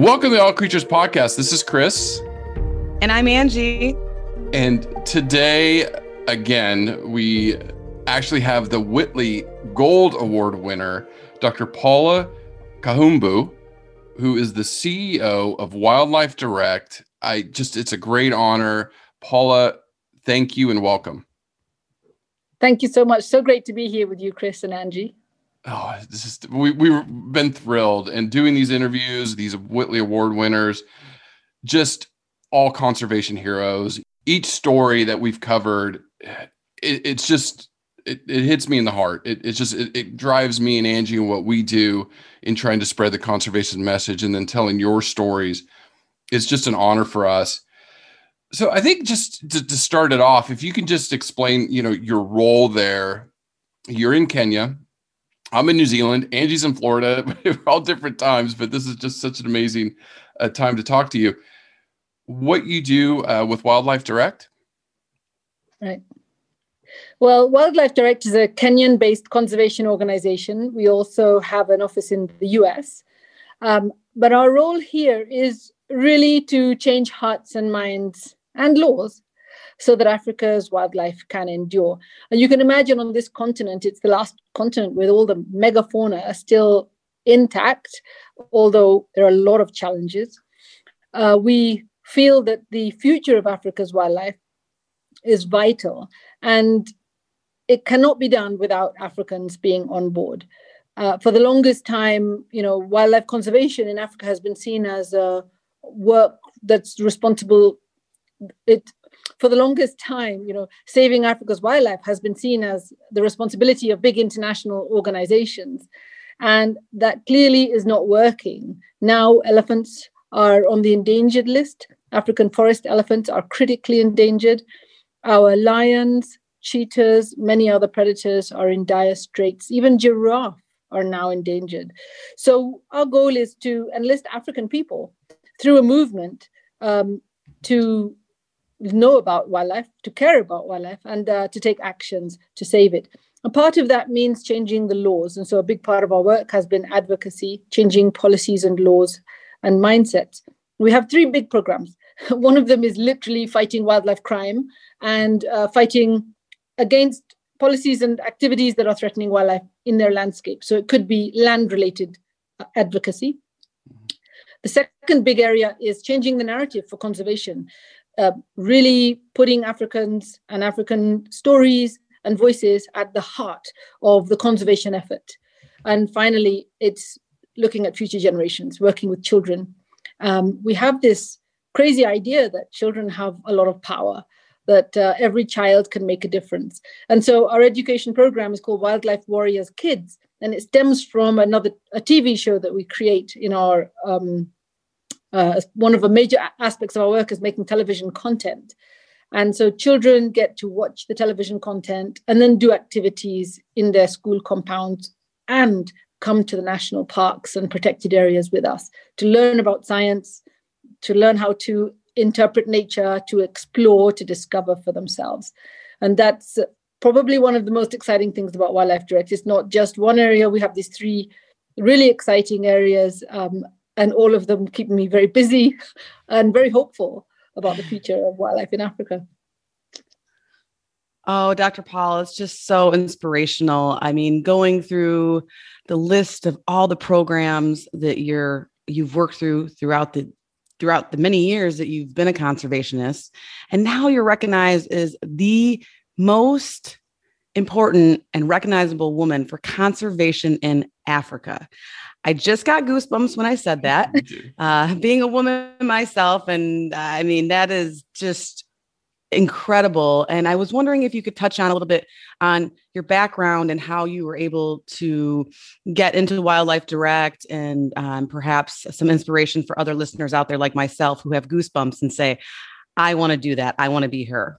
Welcome to the All Creatures Podcast. This is Chris. And I'm Angie. And today, again, we actually have the Whitley Gold Award winner, Dr. Paula Kahumbu, who is the CEO of Wildlife Direct. I just, it's a great honor. Paula, thank you and welcome. Thank you so much. So great to be here with you, Chris and Angie. Oh, this is we we've been thrilled and doing these interviews, these Whitley Award winners, just all conservation heroes. Each story that we've covered, it, it's just it, it hits me in the heart. It, it's just it, it drives me and Angie and what we do in trying to spread the conservation message and then telling your stories. It's just an honor for us. So I think just to, to start it off, if you can just explain, you know, your role there. You're in Kenya I'm in New Zealand. Angie's in Florida. We're all different times, but this is just such an amazing uh, time to talk to you. What you do uh, with Wildlife Direct? Right. Well, Wildlife Direct is a Kenyan based conservation organization. We also have an office in the US. Um, but our role here is really to change hearts and minds and laws so that Africa's wildlife can endure. And you can imagine on this continent, it's the last continent with all the megafauna still intact, although there are a lot of challenges. Uh, we feel that the future of Africa's wildlife is vital and it cannot be done without Africans being on board. Uh, for the longest time, you know, wildlife conservation in Africa has been seen as a work that's responsible. It for the longest time, you know, saving Africa's wildlife has been seen as the responsibility of big international organizations. And that clearly is not working. Now, elephants are on the endangered list. African forest elephants are critically endangered. Our lions, cheetahs, many other predators are in dire straits. Even giraffe are now endangered. So, our goal is to enlist African people through a movement um, to know about wildlife, to care about wildlife, and uh, to take actions to save it. A part of that means changing the laws. And so a big part of our work has been advocacy, changing policies and laws and mindsets. We have three big programs. One of them is literally fighting wildlife crime and uh, fighting against policies and activities that are threatening wildlife in their landscape. So it could be land related uh, advocacy. The second big area is changing the narrative for conservation. Uh, really putting Africans and African stories and voices at the heart of the conservation effort. And finally, it's looking at future generations, working with children. Um, we have this crazy idea that children have a lot of power, that uh, every child can make a difference. And so our education program is called Wildlife Warriors Kids, and it stems from another a TV show that we create in our um, uh, one of the major aspects of our work is making television content. And so children get to watch the television content and then do activities in their school compounds and come to the national parks and protected areas with us to learn about science, to learn how to interpret nature, to explore, to discover for themselves. And that's probably one of the most exciting things about Wildlife Direct. It's not just one area, we have these three really exciting areas, um, and all of them keep me very busy and very hopeful about the future of wildlife in Africa. Oh, Dr. Paul, it's just so inspirational. I mean, going through the list of all the programs that you're you've worked through throughout the throughout the many years that you've been a conservationist and now you're recognized as the most important and recognizable woman for conservation in Africa. I just got goosebumps when I said that. Uh, being a woman myself, and uh, I mean, that is just incredible. And I was wondering if you could touch on a little bit on your background and how you were able to get into Wildlife Direct and um, perhaps some inspiration for other listeners out there like myself who have goosebumps and say, I want to do that. I want to be her.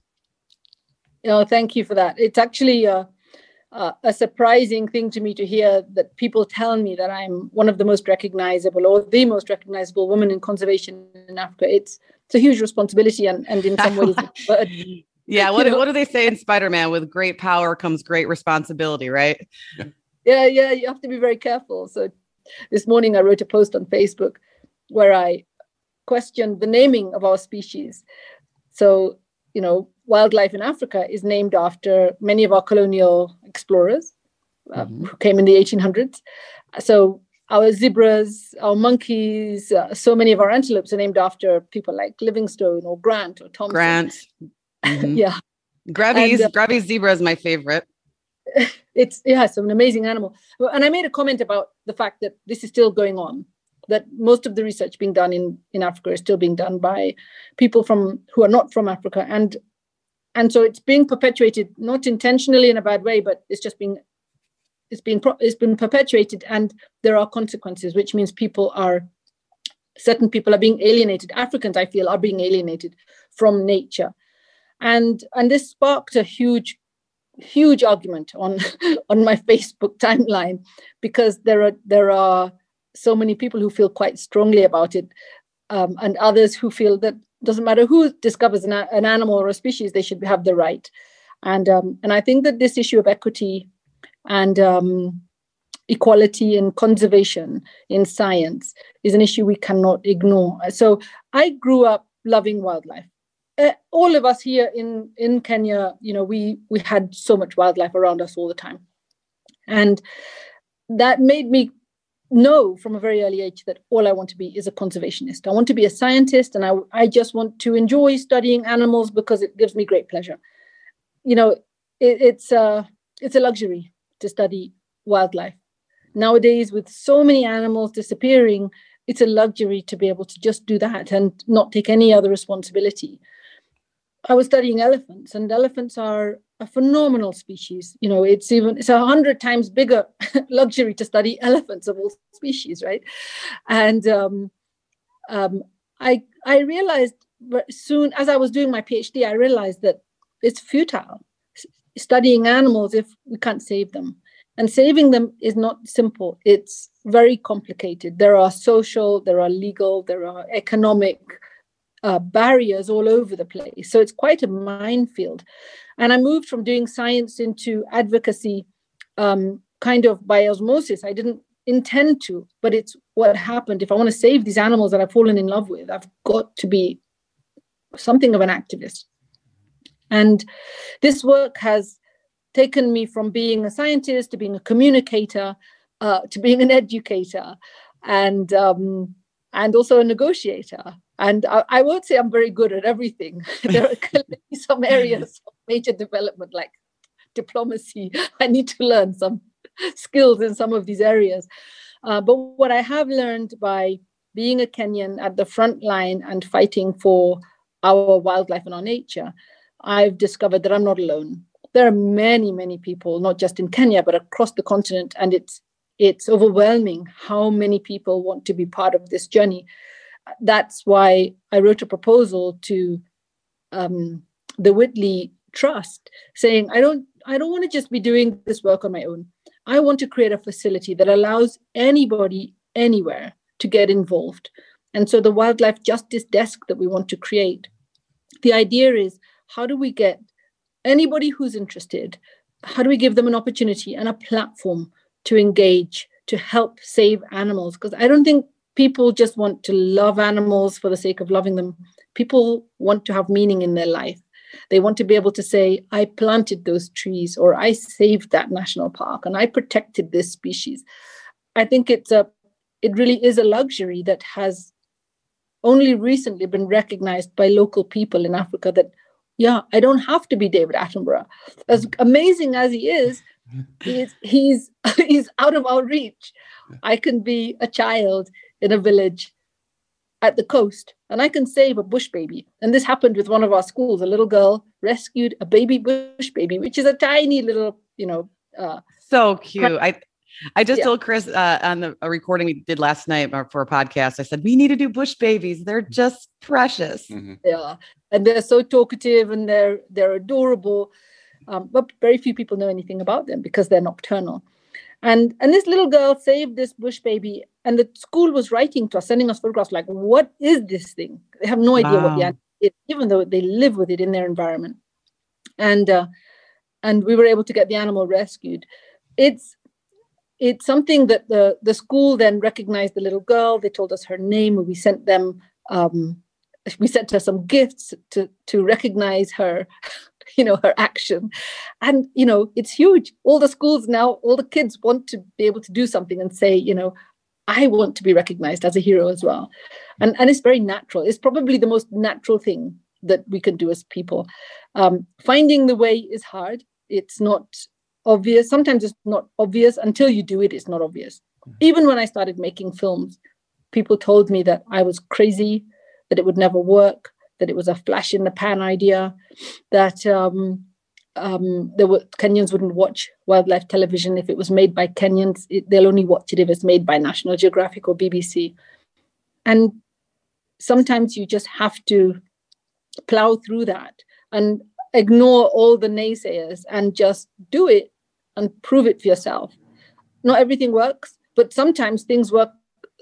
Oh, thank you for that. It's actually uh, uh, a surprising thing to me to hear that people tell me that I'm one of the most recognizable or the most recognizable woman in conservation in Africa. It's it's a huge responsibility and, and in some ways but, yeah what, what do they say in spider-man? With great power comes great responsibility right? Yeah yeah you have to be very careful. So this morning i wrote a post on facebook where i questioned the naming of our species. So you know wildlife in africa is named after many of our colonial explorers uh, mm-hmm. who came in the 1800s so our zebras, our monkeys, uh, so many of our antelopes are named after people like Livingstone or Grant or Thomson. Grant. Mm-hmm. yeah. Grevy's, uh, Grevy's zebra is my favorite. It's yeah, it's an amazing animal. And I made a comment about the fact that this is still going on, that most of the research being done in, in Africa is still being done by people from who are not from Africa. And and so it's being perpetuated, not intentionally in a bad way, but it's just being it's been it's been perpetuated and there are consequences which means people are certain people are being alienated. Africans i feel are being alienated from nature. And and this sparked a huge huge argument on on my facebook timeline because there are there are so many people who feel quite strongly about it um, and others who feel that doesn't matter who discovers an, an animal or a species they should have the right and um, and i think that this issue of equity and um, equality and conservation in science is an issue we cannot ignore. So I grew up loving wildlife. Uh, all of us here in in Kenya, you know, we we had so much wildlife around us all the time, and that made me know from a very early age that all I want to be is a conservationist. I want to be a scientist, and I I just want to enjoy studying animals because it gives me great pleasure. You know, it, it's a it's a luxury to study wildlife. Nowadays, with so many animals disappearing, it's a luxury to be able to just do that and not take any other responsibility. I was studying elephants, and elephants are a phenomenal species. You know, it's even it's a hundred times bigger luxury to study elephants of all species, right? And um, um, I I realized soon as I was doing my PhD, I realized that it's futile studying animals if we can't save them. And saving them is not simple, it's very complicated. There are social, there are legal, there are economic uh, barriers all over the place. So it's quite a minefield. And I moved from doing science into advocacy um, kind of by osmosis. I didn't intend to, but it's what happened. If I want to save these animals that I've fallen in love with, I've got to be something of an activist. And this work has taken me from being a scientist to being a communicator uh, to being an educator and um, and also a negotiator. And I, I, won't say I'm very good at everything. there are clearly some areas major development like diplomacy. I need to learn some skills in some of these areas. Uh, but what I have learned by being a Kenyan at the front line and fighting for our wildlife and our nature I've discovered that I'm not alone. There are many, many people, not just in Kenya, but across the continent. And it's it's overwhelming how many people want to be part of this journey. That's why I wrote a proposal to um, the Whitley Trust saying, I don't I don't want to just be doing this work on my own. I want to create a facility that allows anybody anywhere to get involved. And so the wildlife justice desk that we want to create, the idea is how do we get anybody who's interested how do we give them an opportunity and a platform to engage to help save animals because I don't think people just want to love animals for the sake of loving them. People want to have meaning in their life. They want to be able to say, I planted those trees, or I saved that national park, and I protected this species. I think it's a, it really is a luxury that has only recently been recognized by local people in Africa that, yeah, I don't have to be David Attenborough. As amazing as he is, he's he's he's out of our reach. I can be a child in a village at the coast and I can save a bush baby. And this happened with one of our schools. A little girl rescued a baby bush baby, which is a tiny little, you know. Uh, so cute. I I just yeah. told Chris uh, on the a recording we did last night for a podcast. I said we need to do bush babies. They're just precious. Mm-hmm. Yeah, and they're so talkative and they're they're adorable. Um, but very few people know anything about them because they're nocturnal. And and this little girl saved this bush baby, and the school was writing to us, sending us photographs like, "What is this thing?" They have no idea wow. what the animal is, even though they live with it in their environment. And uh, and we were able to get the animal rescued. It's it's something that the the school then recognized the little girl. They told us her name. We sent them um, we sent her some gifts to to recognize her you know her action. And you know it's huge. All the schools now all the kids want to be able to do something and say you know i want to be recognized as a hero as well. And and it's very natural. It's probably the most natural thing that we can do as people. Um, finding the way is hard. It's not obvious. Sometimes it's not obvious. Until you do it it's not obvious. Mm-hmm. even when i started making films people told me that i was crazy that it would never work that it was a flash in the pan idea, that um, um, there were Kenyans wouldn't watch wildlife television if it was made by Kenyans. It, they'll only watch it if it's made by National Geographic or BBC. And sometimes you just have to plow through that and ignore all the naysayers and just do it and prove it for yourself. Not everything works, but sometimes things work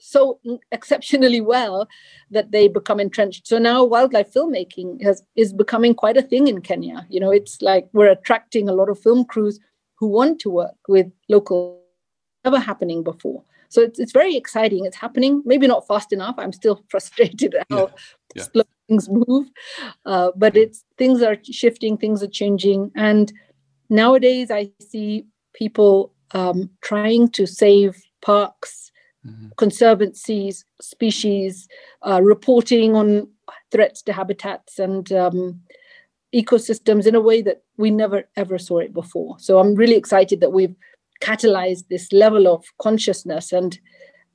so exceptionally well that they become entrenched. So now wildlife filmmaking has, is becoming quite a thing in Kenya. You know, it's like we're attracting a lot of film crews who want to work with local, never happening before. So it's, it's very exciting. It's happening, maybe not fast enough. I'm still frustrated at how yeah. Yeah. slow things move, uh, but it's things are shifting, things are changing, and nowadays I see people um, trying to save parks mm-hmm. conservancies, species, uh, reporting on threats to habitats and um, ecosystems in a way that we never ever saw it before. So I'm really excited that we've catalyzed this level of consciousness and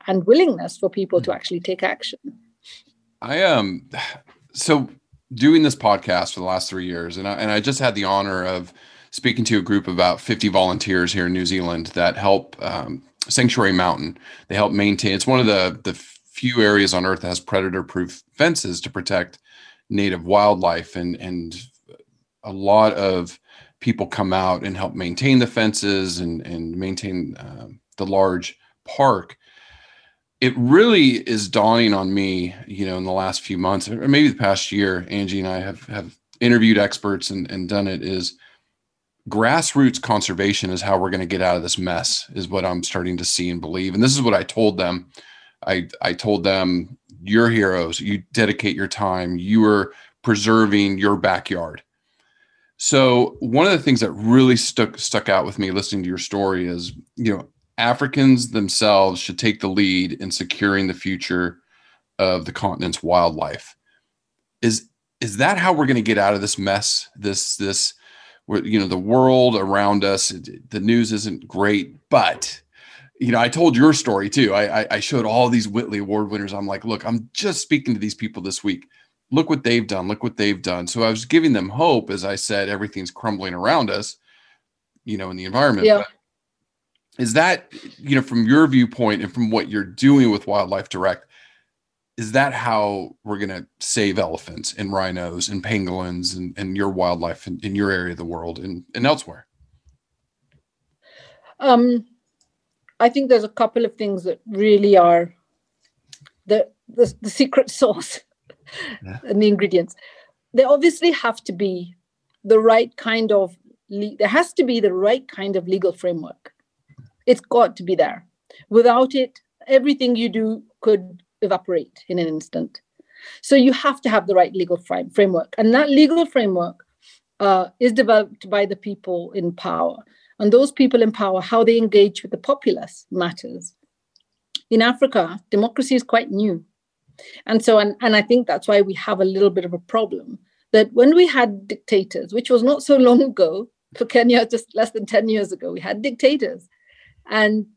and willingness for people mm-hmm. to actually take action. I um so doing this podcast for the last three years, and I, and I just had the honor of speaking to a group of about 50 volunteers here in New Zealand that help um, Sanctuary Mountain. They help maintain. It's one of the the few areas on Earth that has predator proof fences to protect native wildlife, and and a lot of people come out and help maintain the fences and and maintain uh, the large park. It really is dawning on me, you know, in the last few months, or maybe the past year. Angie and I have have interviewed experts and, and done it. Is grassroots conservation is how we're going to get out of this mess is what i'm starting to see and believe. And this is what i told them. I i told them you're heroes. You dedicate your time. You are preserving your backyard. So one of the things that really stuck stuck out with me listening to your story is you know africans themselves should take the lead in securing the future of the continent's wildlife. Is is that how we're going to get out of this mess this this you know the world around us the news isn't great but you know i told your story too. I i showed all these whitley award winners. I'm like look i'm just speaking to these people this week. Look what they've done. Look what they've done. So i was giving them hope as i said everything's crumbling around us you know in the environment. Yeah. is that you know from your viewpoint and from what you're doing with wildlife direct is that how we're going to save elephants and rhinos and pangolins and, and your wildlife in, in your area of the world and, and elsewhere? Um, I think there's a couple of things that really are the the, the secret sauce yeah. and the ingredients. There obviously have to be the right kind of le- there has to be the right kind of legal framework. It's got to be there. Without it, everything you do could evaporate in an instant. So you have to have the right legal frame, framework. And that legal framework uh, is developed by the people in power. And those people in power, how they engage with the populace matters. In Africa, democracy is quite new. And so, and, and I think that's why we have a little bit of a problem that when we had dictators, which was not so long ago, for Kenya, just less than 10 years ago, we had dictators. And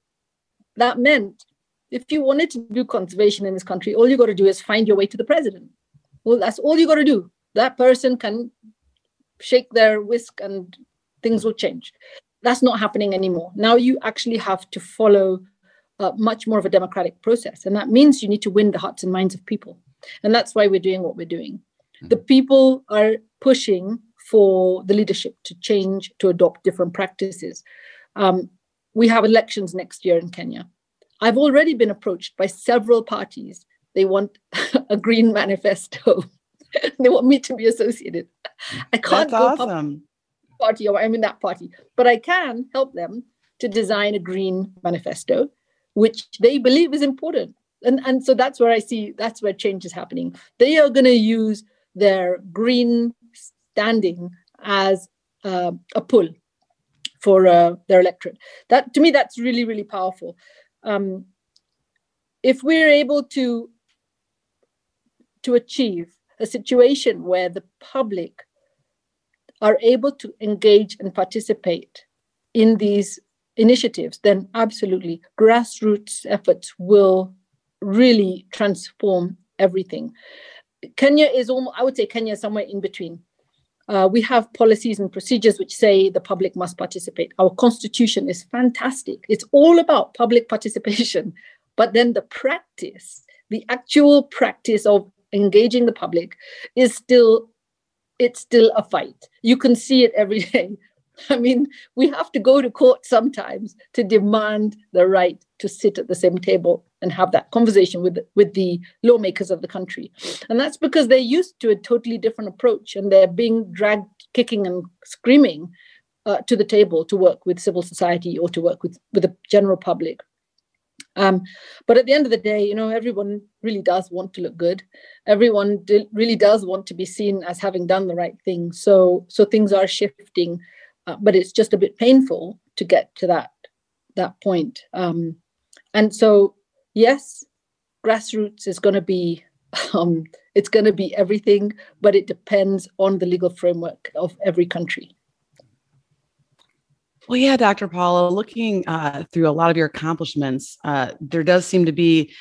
that meant if you wanted to do conservation in this country, all you got to do is find your way to the president. Well, that's all you got to do. That person can shake their whisk and things will change. That's not happening anymore. Now you actually have to follow uh, much more of a democratic process. And that means you need to win the hearts and minds of people. And that's why we're doing what we're doing. The mm-hmm. people are pushing for the leadership to change, to adopt different practices. Um, we have elections next year in Kenya. I've already been approached by several parties. They want a green manifesto. they want me to be associated. I can't That's go awesome. party or I'm in that party, but I can help them to design a green manifesto, which they believe is important. And, and so that's where I see that's where change is happening. They are going to use their green standing as uh, a pull for uh, their electorate. That to me, that's really really powerful. Um, if we're able to to achieve a situation where the public are able to engage and participate in these initiatives, then absolutely grassroots efforts will really transform everything. Kenya is almost, I would say Kenya is somewhere in between. Uh, we have policies and procedures which say the public must participate. Our constitution is fantastic. It's all about public participation. But then the practice, the actual practice of engaging the public is still it's still a fight. You can see it every day. I mean, we have to go to court sometimes to demand the right to sit at the same table and have that conversation with, with the lawmakers of the country. And that's because they're used to a totally different approach and they're being dragged kicking and screaming uh, to the table to work with civil society or to work with, with the general public. Um, but at the end of the day, you know, everyone really does want to look good. Everyone really does want to be seen as having done the right thing. So, so things are shifting, uh, but it's just a bit painful to get to that that point. Um, and so, yes, grassroots is going to be um, it's going to be everything, but it depends on the legal framework of every country. Well, yeah, Dr. Paula, looking uh, through a lot of your accomplishments, uh, there does seem to be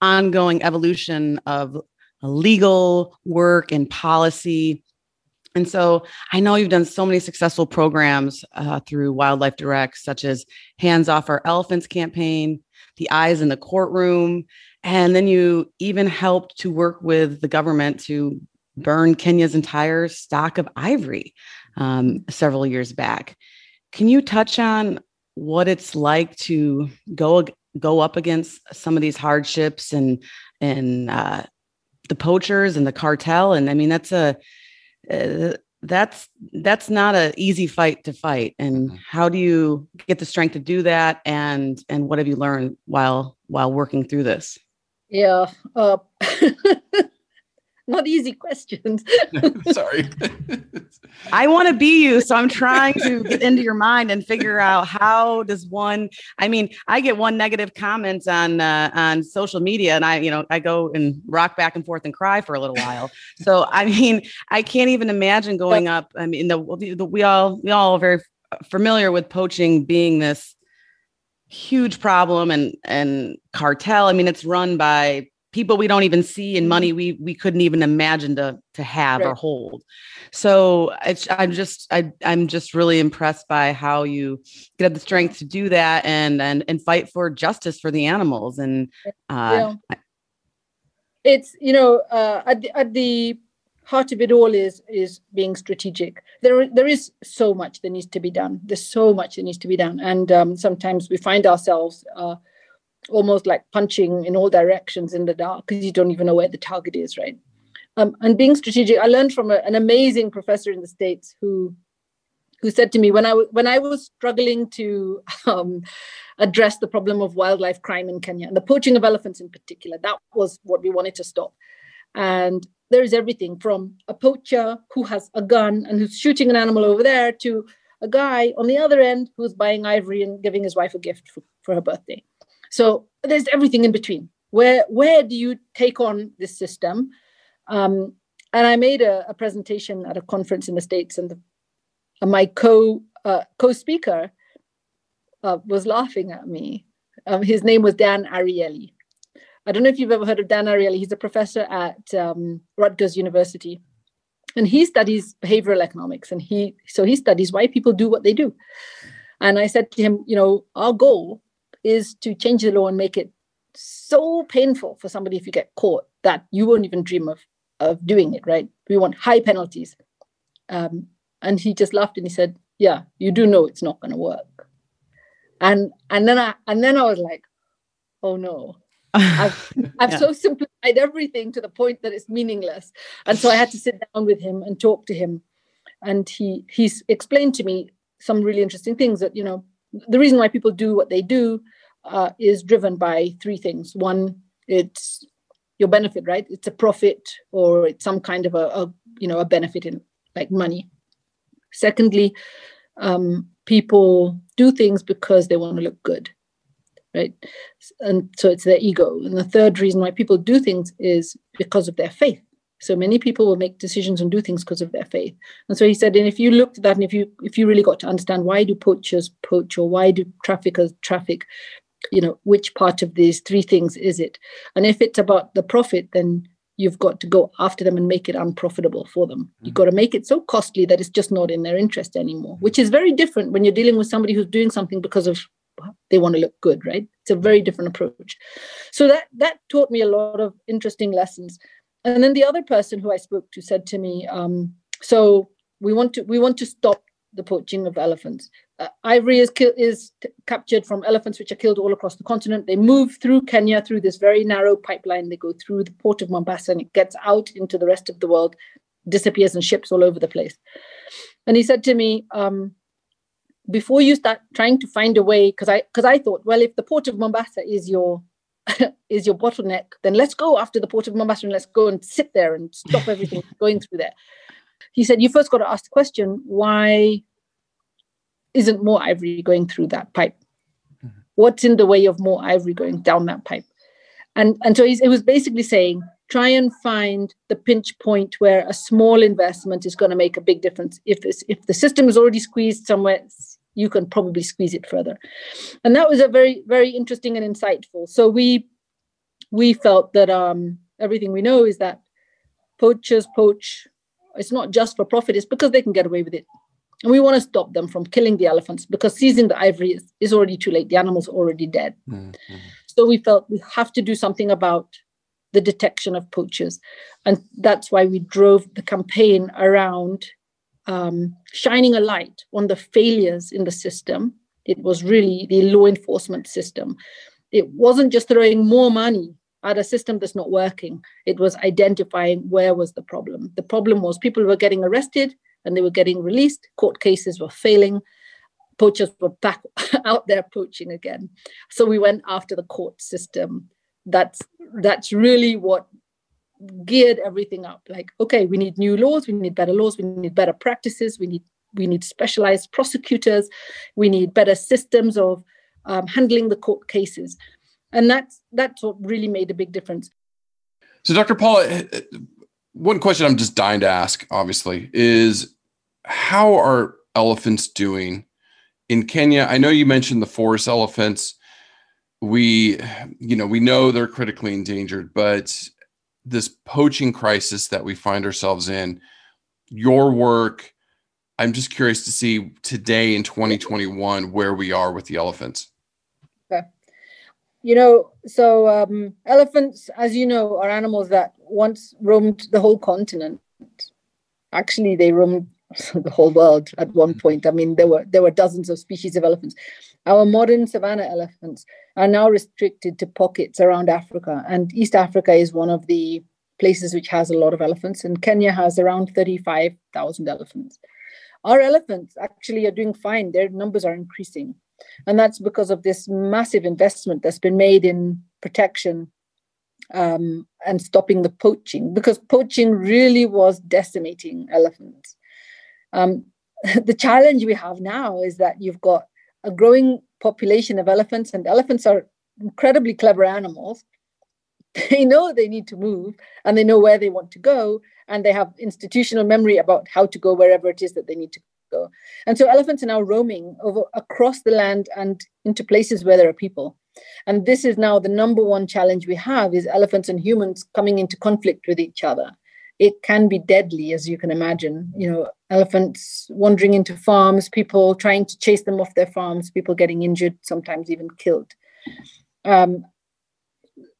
ongoing evolution of legal work and policy. And so I know you've done so many successful programs uh, through Wildlife Direct, such as Hands Off Our Elephants campaign, The Eyes in the Courtroom, and then you even helped to work with the government to burn Kenya's entire stock of ivory um, several years back. Can you touch on what it's like to go go up against some of these hardships and and uh, the poachers and the cartel? And I mean, that's a uh, that's that's not an easy fight to fight. And mm-hmm. how do you get the strength to do that? And and what have you learned while while working through this? Yeah. Uh, not easy questions. Sorry. I want to be you, so I'm trying to get into your mind and figure out how does one. I mean, I get one negative comment on uh, on social media, and I, you know, I go and rock back and forth and cry for a little while. So I mean, I can't even imagine going up. I mean, the, the we all we all are very familiar with poaching being this huge problem and and cartel. I mean, it's run by people we don't even see and money mm-hmm. we we couldn't even imagine to to have right. or hold so it's, i'm just I, i'm just really impressed by how you get the strength to do that and and and fight for justice for the animals and uh yeah. it's you know uh at the, at the heart of it all is is being strategic there there is so much that needs to be done there's so much that needs to be done and um, sometimes we find ourselves uh, almost like punching in all directions in the dark because you don't even know where the target is, right? Um, and being strategic, I learned from a, an amazing professor in the States who who said to me when I when I was struggling to um, address the problem of wildlife crime in Kenya and the poaching of elephants in particular. That was what we wanted to stop. And there is everything from a poacher who has a gun and who's shooting an animal over there to a guy on the other end who's buying ivory and giving his wife a gift for, for her birthday. So there's everything in between. Where where do you take on this system? Um, and I made a, a, presentation at a conference in the states, and, the, and my co uh, co speaker uh, was laughing at me. Um, his name was Dan Ariely. I don't know if you've ever heard of Dan Ariely. He's a professor at um, Rutgers University, and he studies behavioral economics. And he so he studies why people do what they do. And I said to him, you know, our goal is to change the law and make it so painful for somebody if you get caught that you won't even dream of of doing it. Right? We want high penalties. Um, and he just laughed and he said, "Yeah, you do know it's not going to work." And and then I and then I was like, "Oh no." I've, I've yeah. so simplified everything to the point that it's meaningless. And so I had to sit down with him and talk to him. And he he's explained to me some really interesting things that, you know, the reason why people do what they do uh, is driven by three things. One, it's your benefit, right? It's a profit or it's some kind of a, a you know, a benefit in like money. Secondly, um, people do things because they want to look good right? And so it's their ego. And the third reason why people do things is because of their faith. So many people will make decisions and do things because of their faith. And so he said, and if you looked at that, and if you if you really got to understand why do poachers poach or why do traffickers traffic, you know, which part of these three things is it? And if it's about the profit, then you've got to go after them and make it unprofitable for them. Mm-hmm. You've got to make it so costly that it's just not in their interest anymore, which is very different when you're dealing with somebody who's doing something because of they want to look good right it's a very different approach so that that taught me a lot of interesting lessons and then the other person who i spoke to said to me um, so we want to we want to stop the poaching of elephants. Uh, ivory is ki- is t- captured from elephants which are killed all across the continent. They move through kenya through this very narrow pipeline. They go through the port of mombasa and it gets out into the rest of the world disappears in ships all over the place. And he said to me um, before you start trying to find a way because i because i thought well if the port of mombasa is your is your bottleneck then let's go after the port of mombasa and let's go and sit there and stop everything going through there. He said you first got to ask the question why isn't more ivory going through that pipe? Mm-hmm. what's in the way of more ivory going down that pipe? And and so it was basically saying try and find the pinch point where a small investment is going to make a big difference. If if the system is already squeezed somewhere you can probably squeeze it further. And that was a very very interesting and insightful. So we we felt that um, everything we know is that poachers poach it's not just for profit it's because they can get away with it. And we want to stop them from killing the elephants because seizing the ivory is, is already too late. The animal's already dead. Mm-hmm. so we felt we have to do something about the detection of poachers. And that's why we drove the campaign around um, shining a light on the failures in the system. It was really the law enforcement system. It wasn't just throwing more money at a system that's not working. It was identifying where was the problem. The problem was people were getting arrested and they were getting released. Court cases were failing. Poachers were back out there poaching again. So we went after the court system. That's that's really what geared everything up. Like okay we need new laws we need better laws we need better practices we need we need specialized prosecutors we need better systems of um, handling the court cases. And that's that's what really made a big difference. So dr paul eh, eh, one question i'm just dying to ask obviously is how are elephants doing in kenya? I know you mentioned the forest elephants. We you know we know they're critically endangered but this poaching crisis that we find ourselves in, your work, I'm just curious to see today in 2021 where we are with the elephants. Okay. You know, so um, elephants, as you know, are animals that once roamed the whole continent. Actually, they roamed the whole world at one mm-hmm. point. I mean, there were there were dozens of species of elephants. Our modern savanna elephants are now restricted to pockets around Africa, and East Africa is one of the places which has a lot of elephants. And Kenya has around 35,000 elephants. Our elephants actually are doing fine. Their numbers are increasing. And that's because of this massive investment that's been made in protection um, and stopping the poaching, because poaching really was decimating elephants. Um, the challenge we have now is that you've got a growing population of elephants, and elephants are incredibly clever animals. They know they need to move and they know where they want to go, and they have institutional memory about how to go wherever it is that they need to go. And so elephants are now roaming over across the land and into places where there are people. And this is now the number one challenge we have is elephants and humans coming into conflict with each other. It can be deadly, as you can imagine. You know, elephants wandering into farms, people trying to chase them off their farms, people getting injured, sometimes even killed. Um,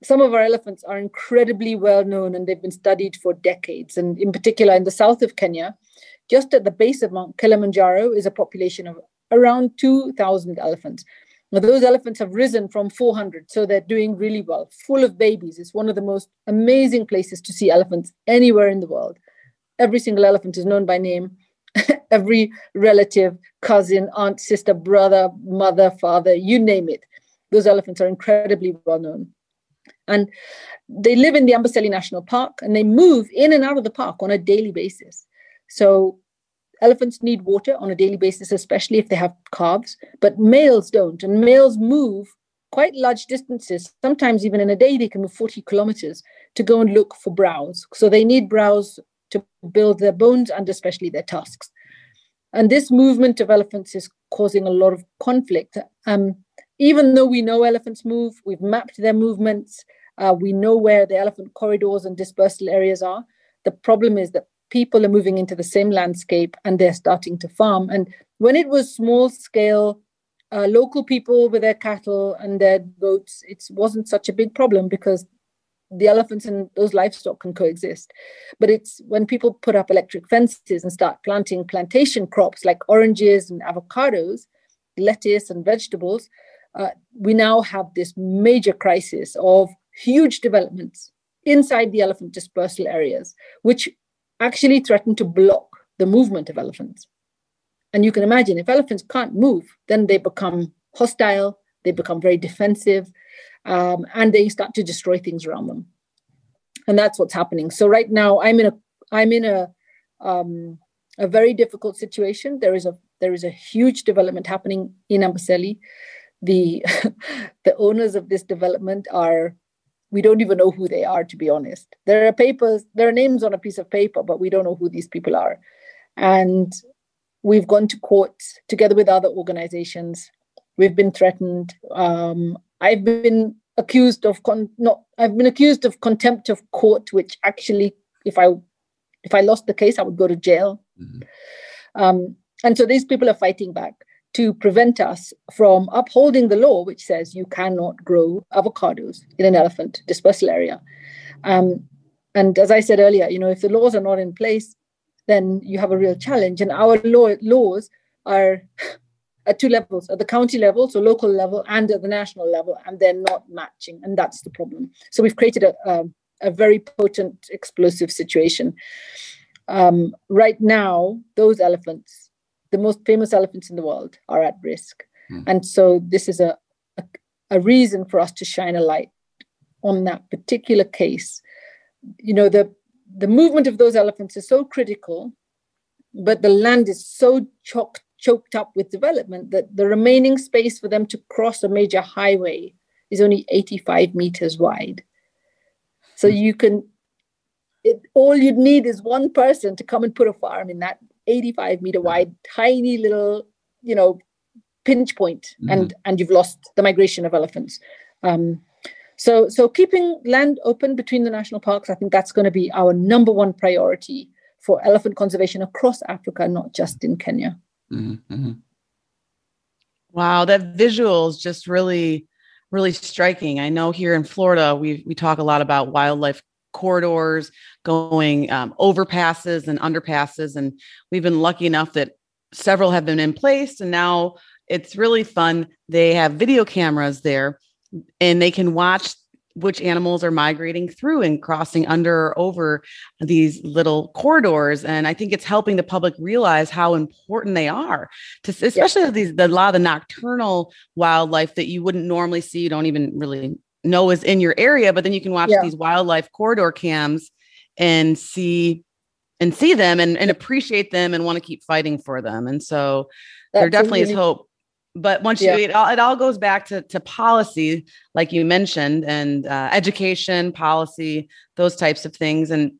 some of our elephants are incredibly well known and they've been studied for decades. And in particular, in the south of Kenya, just at the base of Mount Kilimanjaro is a population of around 2,000 elephants. Those elephants have risen from 400, so they're doing really well, full of babies. It's one of the most amazing places to see elephants anywhere in the world. Every single elephant is known by name. Every relative, cousin, aunt, sister, brother, mother, father, you name it. Those elephants are incredibly well known. And they live in the Amboseli National Park and they move in and out of the park on a daily basis. So elephants need water on a daily basis, especially if they have calves, but males don't. And males move quite large distances. Sometimes even in a day, they can move 40 kilometers to go and look for browse. So they need browse to build their bones and especially their tusks. And this movement of elephants is causing a lot of conflict. Um, even though we know elephants move, we've mapped their movements, uh, we know where the elephant corridors and dispersal areas are. The problem is that people are moving into the same landscape and they're starting to farm. And when it was small scale, uh, local people with their cattle and their goats, it wasn't such a big problem because the elephants and those livestock can coexist. But it's when people put up electric fences and start planting plantation crops like oranges and avocados, lettuce and vegetables, uh, we now have this major crisis of huge developments inside the elephant dispersal areas, which actually threaten to block the movement of elephants. And you can imagine if elephants can't move, then they become hostile, they become very defensive, um, and they start to destroy things around them. And that's what's happening. So right now, I'm in a I'm in a um, a very difficult situation. There is a there is a huge development happening in Amboseli. The the owners of this development are we don't even know who they are to be honest. There are papers there are names on a piece of paper but we don't know who these people are. And we've gone to court together with other organizations. We've been threatened. Um, i've been accused of con- not i've been accused of contempt of court which actually if i if i lost the case i would go to jail. Mm-hmm. um, and so these people are fighting back to prevent us from upholding the law, which says you cannot grow avocados in an elephant dispersal area. Um, and as I said earlier, you know, if the laws are not in place, then you have a real challenge. And our law, laws are at two levels at the county level, so local level, and at the national level, and they're not matching. And that's the problem. So we've created a, a, a very potent explosive situation. Um, right now, those elephants the most famous elephants in the world are at risk. Mm. And so this is a, a, a reason for us to shine a light on that particular case. You know, the the movement of those elephants is so critical, but the land is so choked choked up with development that the remaining space for them to cross a major highway is only 85 meters wide. So hmm. you can, it, all you'd need is one person to come and put a farm in that 85 meter wide, tiny little, you know, pinch point, mm-hmm. and and you've lost the migration of elephants. Um, so so keeping land open between the national parks, I think that's going to be our number one priority for elephant conservation across Africa, not just in Kenya. Mm-hmm. mm-hmm. Wow, that visual is just really, really striking. I know here in Florida, we we talk a lot about wildlife corridors, going um, overpasses and underpasses. And we've been lucky enough that several have been in place. And now it's really fun. They have video cameras there and they can watch which animals are migrating through and crossing under or over these little corridors and i think it's helping the public realize how important they are to especially yeah. these the, a lot of the nocturnal wildlife that you wouldn't normally see you don't even really know is in your area but then you can watch yeah. these wildlife corridor cams and see and see them and, and appreciate them and want to keep fighting for them. And so That's there definitely is hope. But once yeah. you it all, it all goes back to, to policy like you mentioned and uh, education policy those types of things. And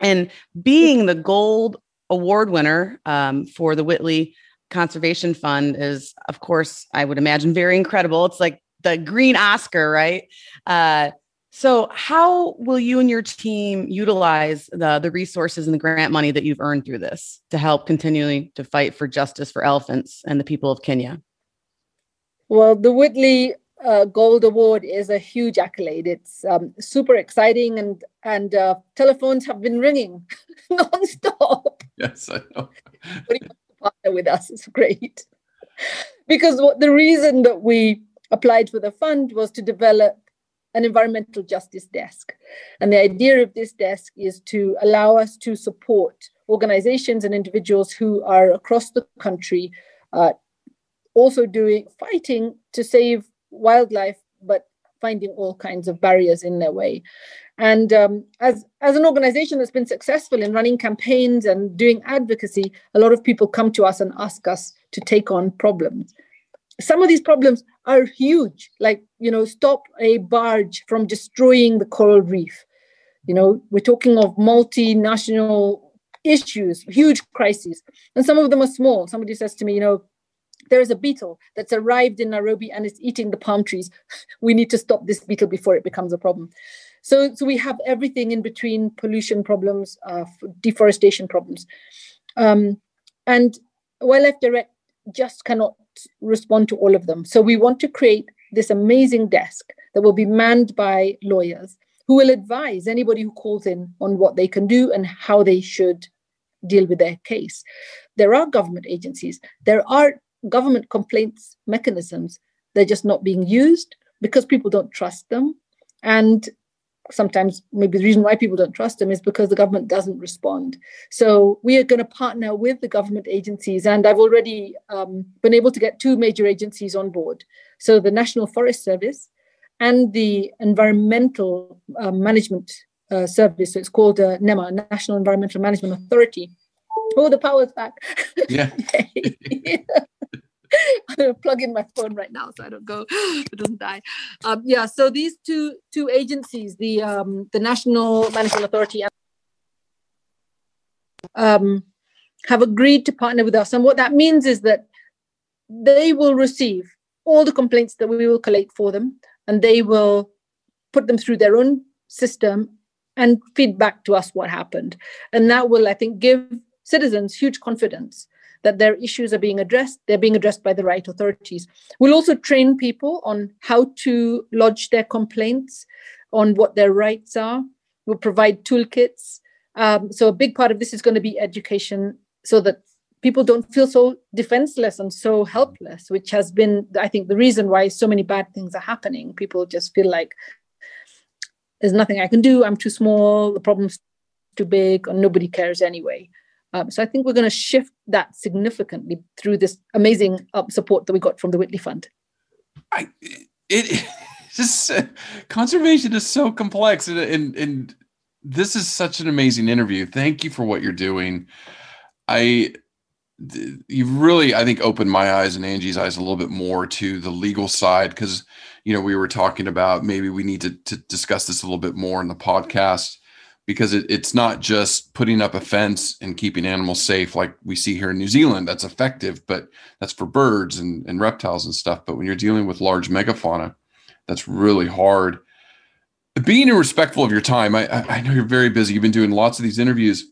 and being the gold award winner um, for the whitley conservation fund is of course i would imagine very incredible. It's like the green oscar right uh, so how will you and your team utilize the, the resources and the grant money that you've earned through this to help continually to fight for justice for elephants and the people of kenya well, the Whitley uh, Gold Award is a huge accolade. It's um, super exciting, and and uh, telephones have been ringing nonstop. Yes, I know. partner with us is great because what the reason that we applied for the fund was to develop an environmental justice desk, and the idea of this desk is to allow us to support organizations and individuals who are across the country uh, also doing fighting to save wildlife, but finding all kinds of barriers in their way. And um, as, as an organization that's been successful in running campaigns and doing advocacy, a lot of people come to us and ask us to take on problems. Some of these problems are huge, like, you know, stop a barge from destroying the coral reef. You know, we're talking of multinational issues, huge crises. And some of them are small. Somebody says to me, you know, there is a beetle that's arrived in Nairobi and is eating the palm trees. We need to stop this beetle before it becomes a problem. So, so we have everything in between pollution problems, uh, deforestation problems. Um, and Wildlife Direct just cannot respond to all of them. So we want to create this amazing desk that will be manned by lawyers who will advise anybody who calls in on what they can do and how they should deal with their case. There are government agencies, there are government complaints mechanisms, they're just not being used because people don't trust them. And sometimes maybe the reason why people don't trust them is because the government doesn't respond. So we are going to partner with the government agencies, and I've already um, been able to get two major agencies on board. So the National Forest Service and the Environmental uh, Management uh, Service. So it's called uh, NEMA, National Environmental Management Authority. Oh, the power's back. Yeah. I'm gonna plug in my phone right now so I don't go, it doesn't die. Um, yeah, so these two two agencies, the um, the National Management Authority, um, have agreed to partner with us, and what that means is that they will receive all the complaints that we will collate for them, and they will put them through their own system and feed back to us what happened, and that will, I think, give citizens huge confidence that their issues are being addressed, they're being addressed by the right authorities. We'll also train people on how to lodge their complaints, on what their rights are. We'll provide toolkits. Um, so, a big part of this is going to be education so that people don't feel so defenseless and so helpless, which has been, I think, the reason why so many bad things are happening. People just feel like there's nothing I can do, I'm too small, the problem's too big, or nobody cares anyway. Um, so I think we're going to shift that significantly through this amazing uh, support that we got from the Whitley Fund. I, it just uh, conservation is so complex, and, and and this is such an amazing interview. Thank you for what you're doing. I you've really i think opened my eyes and angie's eyes a little bit more to the legal side because you know we were talking about maybe we need to, to discuss this a little bit more in the podcast because it, it's not just putting up a fence and keeping animals safe like we see here in New Zealand. That's effective, but that's for birds and, and reptiles and stuff. But when you're dealing with large megafauna, that's really hard. Being respectful of your time, I, I know you're very busy. You've been doing lots of these interviews.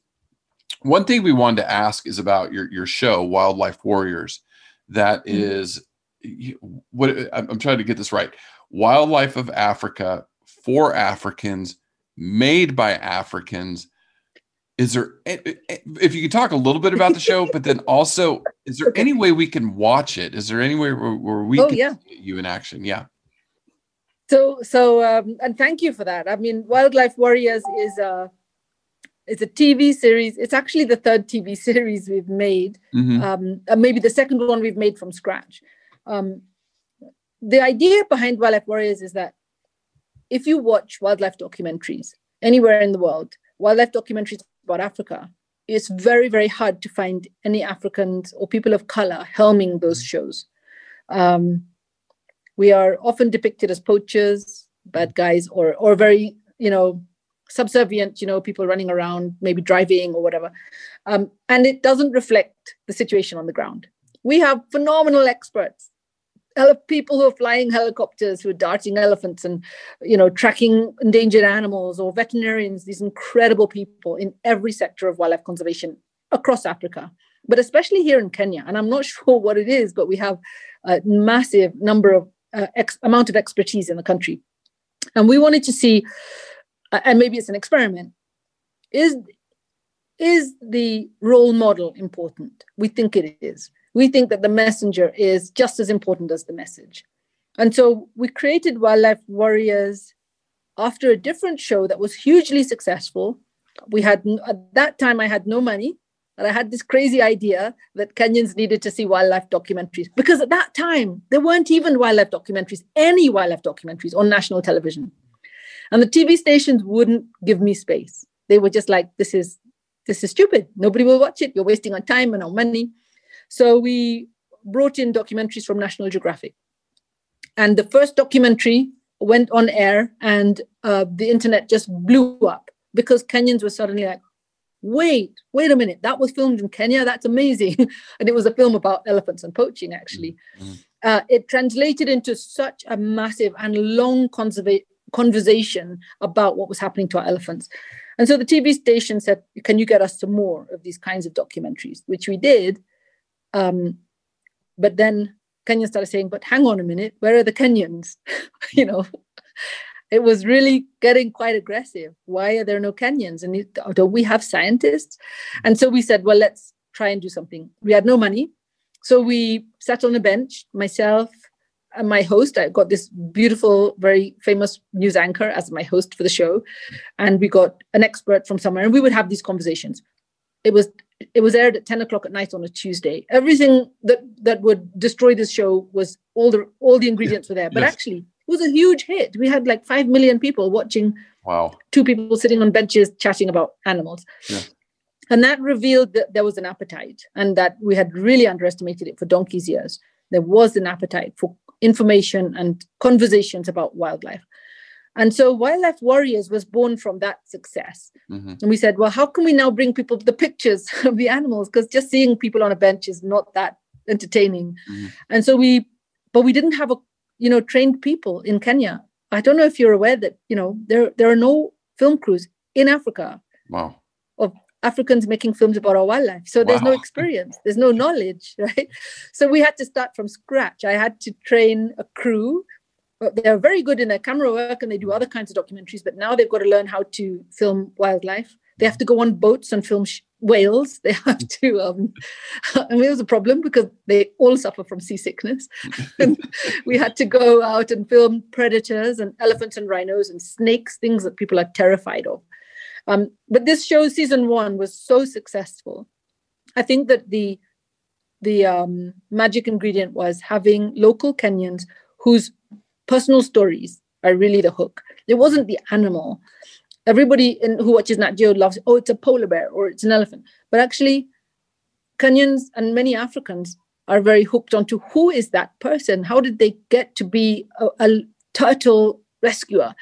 One thing we wanted to ask is about your, your show, Wildlife Warriors. That mm-hmm. what I'm trying to get this right. Wildlife of Africa for Africans made by Africans. Is there, if you could talk a little bit about the show, but then also, is there any way we can watch it? Is there any way where, where we oh, can yeah. see you in action? Yeah. so so um, and thank you for that i mean wildlife warriors is a it's a tv series it's actually the third tv series we've made Mhm. um, maybe the second one we've made from scratch um, the idea behind wildlife warriors is that if you watch wildlife documentaries anywhere in the world wildlife documentaries about africa it's very very hard to find any africans or people of color helming those shows. Um, we are often depicted as poachers bad guys or or very you know subservient you know people running around maybe driving or whatever. Um, and it doesn't reflect the situation on the ground. We have phenomenal experts people who are flying helicopters who are darting elephants and you know tracking endangered animals or veterinarians these incredible people in every sector of wildlife conservation across africa but especially here in kenya. And i'm not sure what it is but we have a massive number of uh, ex- amount of expertise in the country. And we wanted to see uh, and maybe it's an experiment is is the role model important? We think it is we think that the messenger is just as important as the message. And so we created wildlife warriors after a different show that was hugely successful. We had at that time i had no money and i had this crazy idea that kenyans needed to see wildlife documentaries because at that time there weren't even wildlife documentaries any wildlife documentaries on national television. And the tv stations wouldn't give me space. They were just like this is this is stupid. Nobody will watch it. You're wasting our time and our money so we brought in documentaries from national geographic. And the first documentary went on air and uh, the internet just blew up because kenyans were suddenly like wait wait a minute that was filmed in kenya? That's amazing. And it was a film about elephants and poaching actually. Uh, it translated into such a massive and long conserva- conversation about what was happening to our elephants. And so the tv station said can you get us some more of these kinds of documentaries? Which we did um, but then kenyans started saying but hang on a minute where are the kenyans you know it was really getting quite aggressive. Why are there no Kenyans? And don't we have scientists? And so we said, well, let's try and do something. We had no money. So we sat on a bench, myself and my host. I got this beautiful, very famous news anchor as my host for the show. And we got an expert from somewhere, and we would have these conversations. It was it was aired at 10 o'clock at night on a Tuesday. Everything that that would destroy this show was all the all the ingredients were there. But Yes. actually, it was a huge hit. We had like five million people watching Wow. two people sitting on benches chatting about animals. Yeah. And that revealed that there was an appetite and that we had really underestimated it for donkey's years. There was an appetite for information and conversations about wildlife. And so Wildlife Warriors was born from that success. Mhm. And we said, well, how can we now bring people the pictures of the animals? Because just seeing people on a bench is not that entertaining. Mhm. And so we, but we didn't have a, you know, trained people in Kenya. I don't know if you're aware that, you know, there there are no film crews in Africa Wow. of Africans making films about our wildlife. So there's no experience, there's no knowledge, right? So we had to start from scratch. I had to train a crew. They're very good in their camera work and they do other kinds of documentaries, but now they've got to learn how to film wildlife. They have to go on boats and film sh- whales. They have to. Um, I mean, it was a problem because they all suffer from seasickness. and we had to go out and film predators and elephants and rhinos and snakes, things that people are terrified of. Um, but this show, season one, was so successful. I think that the the um, magic ingredient was having local Kenyans whose personal stories are really the hook. It wasn't the animal. Everybody in, who watches Nat Geo loves, oh, it's a polar bear or it's an elephant. But actually, Kenyans and many Africans are very hooked onto who is that person? How did they get to be a, a turtle rescuer?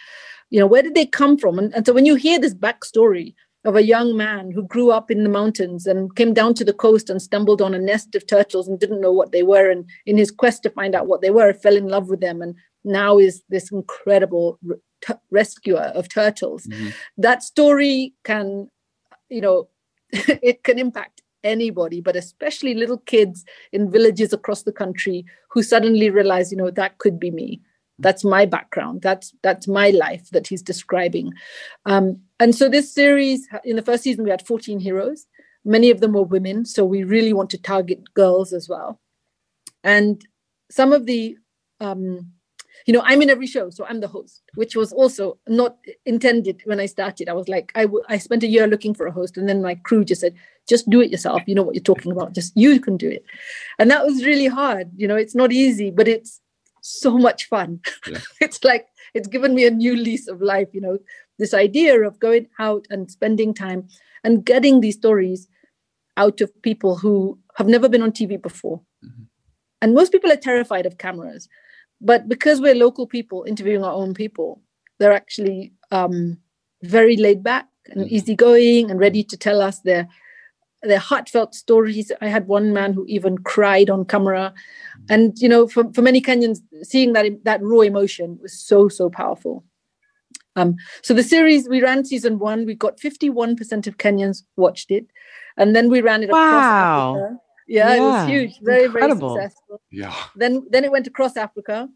You know, where did they come from? And, and so when you hear this backstory of a young man who grew up in the mountains and came down to the coast and stumbled on a nest of turtles and didn't know what they were, and in his quest to find out what they were, fell in love with them, and now is this incredible re- tu- rescuer of turtles. Mhm. That story can, you know, it can impact anybody, but especially little kids in villages across the country who suddenly realize, you know, that could be me. That's my background. That's that's my life that he's describing. Um, and so this series, in the first season, we had 14 heroes. Many of them were women, so we really want to target girls as well. And some of the um, you know, I'm in every show, so I'm the host, which was also not intended when I started. I was like, I, w- I spent a year looking for a host, and then my crew just said, just do it yourself. You know what you're talking about. Just you can do it, and that was really hard. You know, it's not easy, but it's so much fun. Yeah. it's like it's given me a new lease of life. You know, this idea of going out and spending time and getting these stories out of people who have never been on TV before. Mm-hmm. And most people are terrified of cameras. But because we're local people interviewing our own people, they're actually um, very laid back and mm-hmm. easygoing and ready to tell us their their heartfelt stories. I had one man who even cried on camera, and you know, for, for many Kenyans, seeing that that raw emotion was so so powerful. Um, so the series we ran season one, we got fifty one percent of Kenyans watched it, and then we ran it across wow. Africa. Yeah, yeah, it was huge, very Incredible. very successful. Yeah. Then then it went across Africa,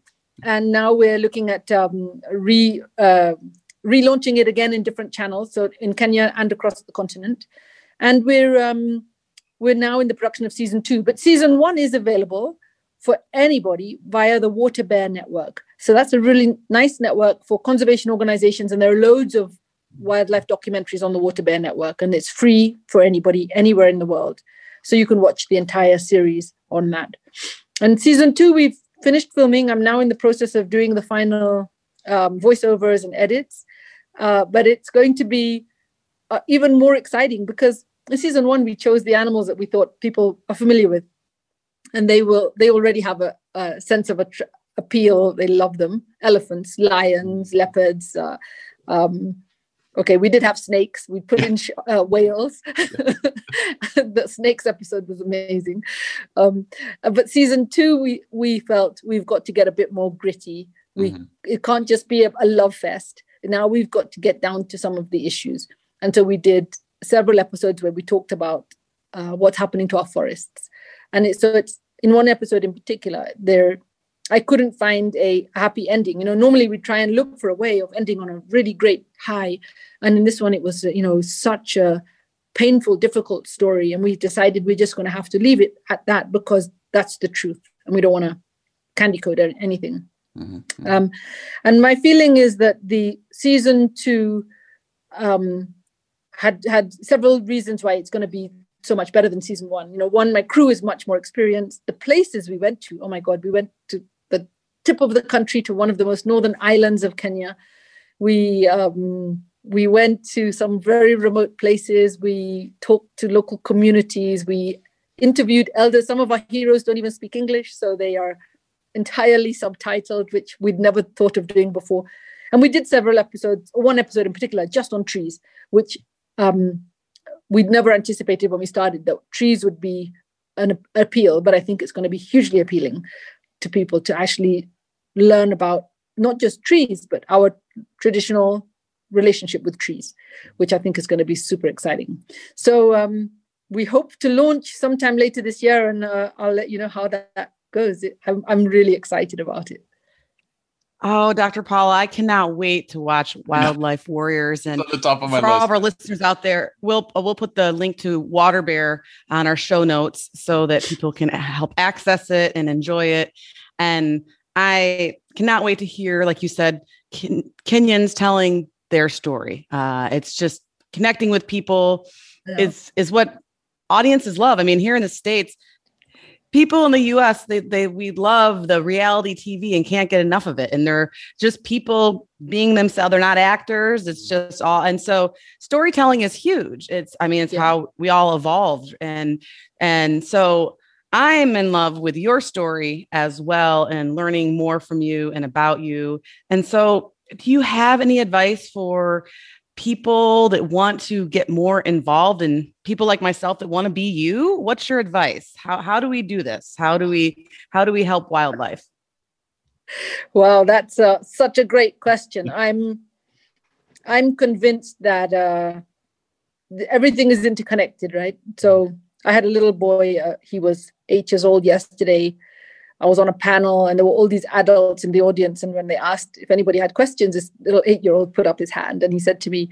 and now we're looking at um, re uh, relaunching it again in different channels, so in Kenya and across the continent, and we're um, we're now in the production of season two. But season one is available for anybody via the Water Bear Network. So that's a really nice network for conservation organizations, and there are loads of wildlife documentaries on the Water Bear Network, and it's free for anybody anywhere in the world. So you can watch the entire series on that. And season two, we've finished filming. I'm now in the process of doing the final um, voiceovers and edits, uh, but it's going to be uh, even more exciting because in season one we chose the animals that we thought people are familiar with, and they will they already have a, a sense of a tr- appeal. They love them: elephants, lions, leopards. Uh, um, okay we did have snakes. We put in sh- uh, whales. The snakes episode was amazing. Um, uh, but season two we we felt we've got to get a bit more gritty. We mm-hmm. it can't just be a, a, love fest. Now we've got to get down to some of the issues. And so we did several episodes where we talked about uh, what's happening to our forests. And it, so it's in one episode in particular there I couldn't find a happy ending. You know, normally we try and look for a way of ending on a really great high, and in this one it was you know such a painful, difficult story, and we decided we're just going to have to leave it at that because that's the truth, and we don't want to candy code anything. Mm-hmm. Um, and my feeling is that the season two um, had had several reasons why it's going to be so much better than season one. You know, one, my crew is much more experienced. The places we went to, oh my God, we went to tip of the country to one of the most northern islands of Kenya. We um, we went to some very remote places. We talked to local communities. We interviewed elders. Some of our heroes don't even speak English, so they are entirely subtitled, which we'd never thought of doing before. And we did several episodes, one episode in particular, just on trees, which um, we'd never anticipated when we started that trees would be an appeal, but I think it's going to be hugely appealing to people to actually learn about not just trees, but our traditional relationship with trees, which I think is going to be super exciting. So um, we hope to launch sometime later this year, and uh, I'll let you know how that, that goes. I'm, I'm really excited about it. Oh, Dr. Paula, I cannot wait to watch Wildlife Warriors. And the top of my for list. all of our listeners out there, we'll we'll put the link to Water Bear on our show notes so that people can help access it and enjoy it. And I cannot wait to hear, like you said, Ken- Kenyans telling their story. Uh, it's just connecting with people yeah. is is what audiences love. I mean, here in the states, people in the US, they they we love the reality TV and can't get enough of it. And they're just people being themselves. They're not actors. It's just all. And so storytelling is huge. It's I mean, it's yeah. how we all evolved. And and so I'm in love with your story as well and learning more from you and about you. And so, do you have any advice for people that want to get more involved and people like myself that want to be you? What's your advice? How how do we do this? How do we how do we help wildlife? Well, that's uh, such a great question. I'm I'm convinced that uh, everything is interconnected, right? So I had a little boy. Uh, he was eight years old yesterday. I was on a panel and there were all these adults in the audience. And when they asked if anybody had questions, this little eight year old put up his hand and he said to me,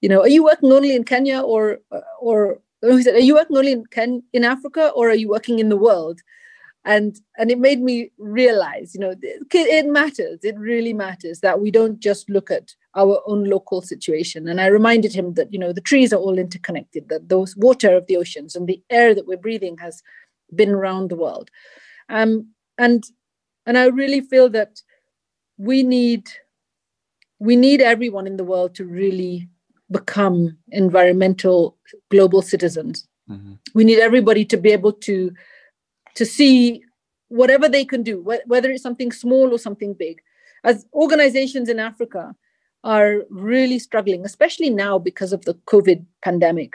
You know, are you working only in Kenya or, or, he said, Are you working only in, Ken- in Africa or are you working in the world? and and it made me realize you know it matters it really matters that we don't just look at our own local situation and i reminded him that you know the trees are all interconnected that those water of the oceans and the air that we're breathing has been around the world um, and and i really feel that we need we need everyone in the world to really become environmental global citizens mm-hmm. we need everybody to be able to to see whatever they can do, whether it's something small or something big. As organizations in Africa are really struggling, especially now because of the COVID pandemic.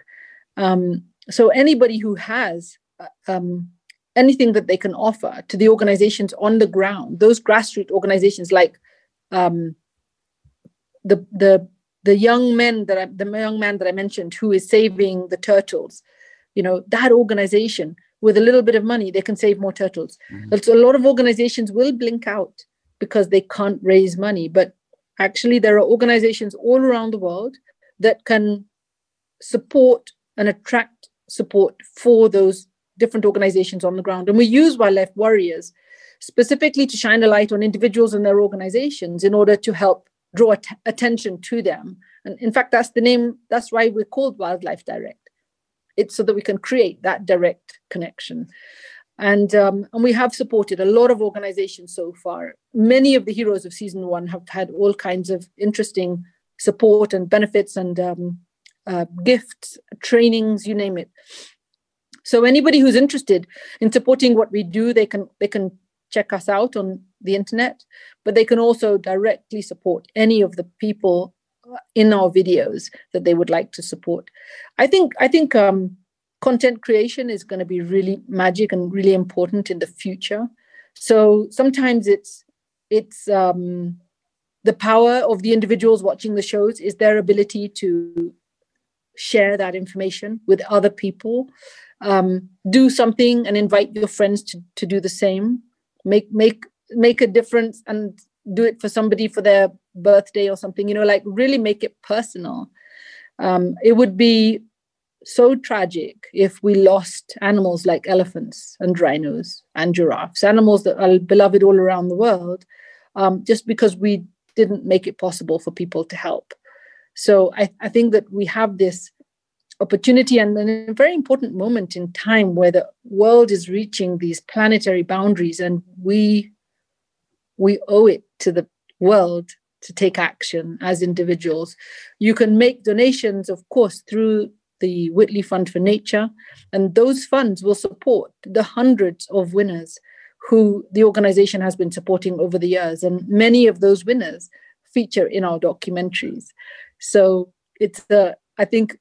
Um, so, anybody who has um, anything that they can offer to the organizations on the ground, those grassroots organizations like um, the the the young men that I, the young man that I mentioned who is saving the turtles, you know that organization with a little bit of money, they can save more turtles. Mm-hmm. So a lot of organizations will blink out because they can't raise money. But actually, there are organizations all around the world that can support and attract support for those different organizations on the ground. And we use wildlife warriors specifically to shine a light on individuals and their organizations in order to help draw at- attention to them. And in fact, that's the name, that's why we're called Wildlife Direct it's so that we can create that direct connection and um, and we have supported a lot of organizations so far many of the heroes of season one have had all kinds of interesting support and benefits and um, uh, gifts trainings you name it so anybody who's interested in supporting what we do they can they can check us out on the internet but they can also directly support any of the people in our videos that they would like to support. I think I think um, content creation is going to be really magic and really important in the future. So sometimes it's it's um, the power of the individuals watching the shows is their ability to share that information with other people. Um, do something and invite your friends to, to do the same. Make make make a difference and do it for somebody for their birthday or something you know like really make it personal um, it would be so tragic if we lost animals like elephants and rhinos and giraffes animals that are beloved all around the world um, just because we didn't make it possible for people to help so I, I think that we have this opportunity and a very important moment in time where the world is reaching these planetary boundaries and we we owe it to the world to take action as individuals. You can make donations, of course, through the Whitley Fund for Nature, and those funds will support the hundreds of winners who the organization has been supporting over the years. And many of those winners feature in our documentaries. So it's the, I think,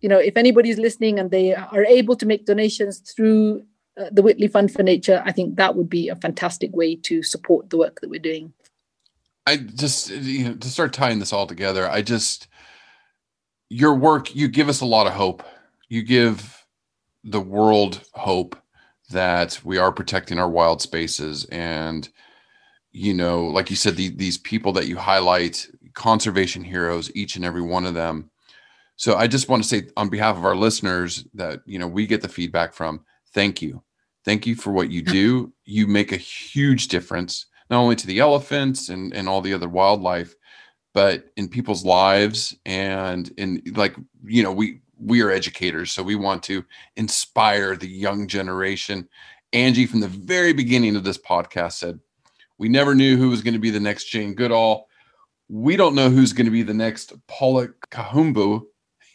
you know, if anybody's listening and they are able to make donations through uh, the Whitley Fund for Nature, I think that would be a fantastic way to support the work that we're doing. I just you know to start tying this all together, I just your work you give us a lot of hope. You give the world hope that we are protecting our wild spaces and you know like you said the, these people that you highlight conservation heroes each and every one of them so i just want to say on behalf of our listeners that you know we get the feedback from thank you thank you for what you do you make a huge difference not only to the elephants and, and all the other wildlife, but in people's lives and in like, you know, we we are educators, so we want to inspire the young generation. Angie, from the very beginning of this podcast, said, We never knew who was going to be the next Jane Goodall. We don't know who's going to be the next Paula Kahumbu,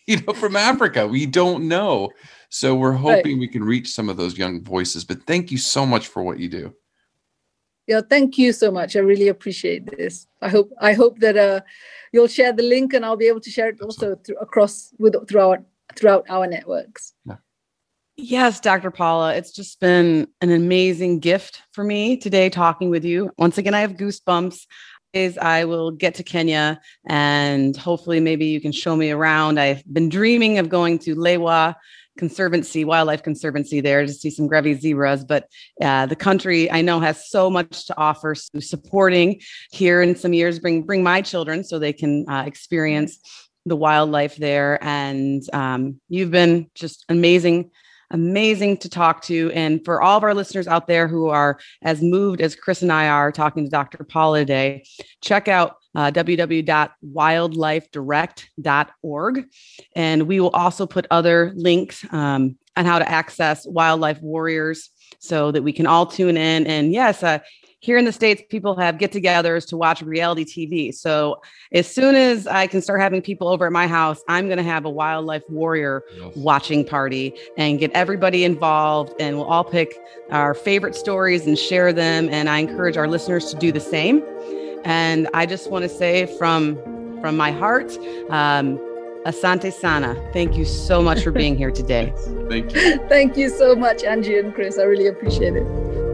you know, from Africa. We don't know. So we're hoping right. we can reach some of those young voices. But thank you so much for what you do yeah thank you so much i really appreciate this i hope i hope that uh, you'll share the link and i'll be able to share it also through, across with throughout throughout our networks yeah. Yes, Dr. Paula, it's just been an amazing gift for me today talking with you. Once again, I have goosebumps. Is I will get to Kenya and hopefully maybe you can show me around. I've been dreaming of going to Lewa conservancy, wildlife conservancy there to see some Grevy zebras. But uh, the country I know has so much to offer. So supporting here in some years, bring bring my children so they can uh, experience the wildlife there. And um, you've been just amazing amazing to talk to. And for all of our listeners out there who are as moved as Chris and I are talking to Dr. Paula today, check out uh, www.wildlifedirect.org. And we will also put other links um, on how to access Wildlife Warriors so that we can all tune in. And yes, uh, here in the States, people have get togethers to watch reality TV. So as soon as I can start having people over at my house, I'm going to have a wildlife warrior yes. watching party and get everybody involved. And we'll all pick our favorite stories and share them. And I encourage our listeners to do the same. And I just want to say from from my heart, um, Asante Sana, thank you so much for being here today. thank you. thank you so much, Angie and Chris. I really appreciate it.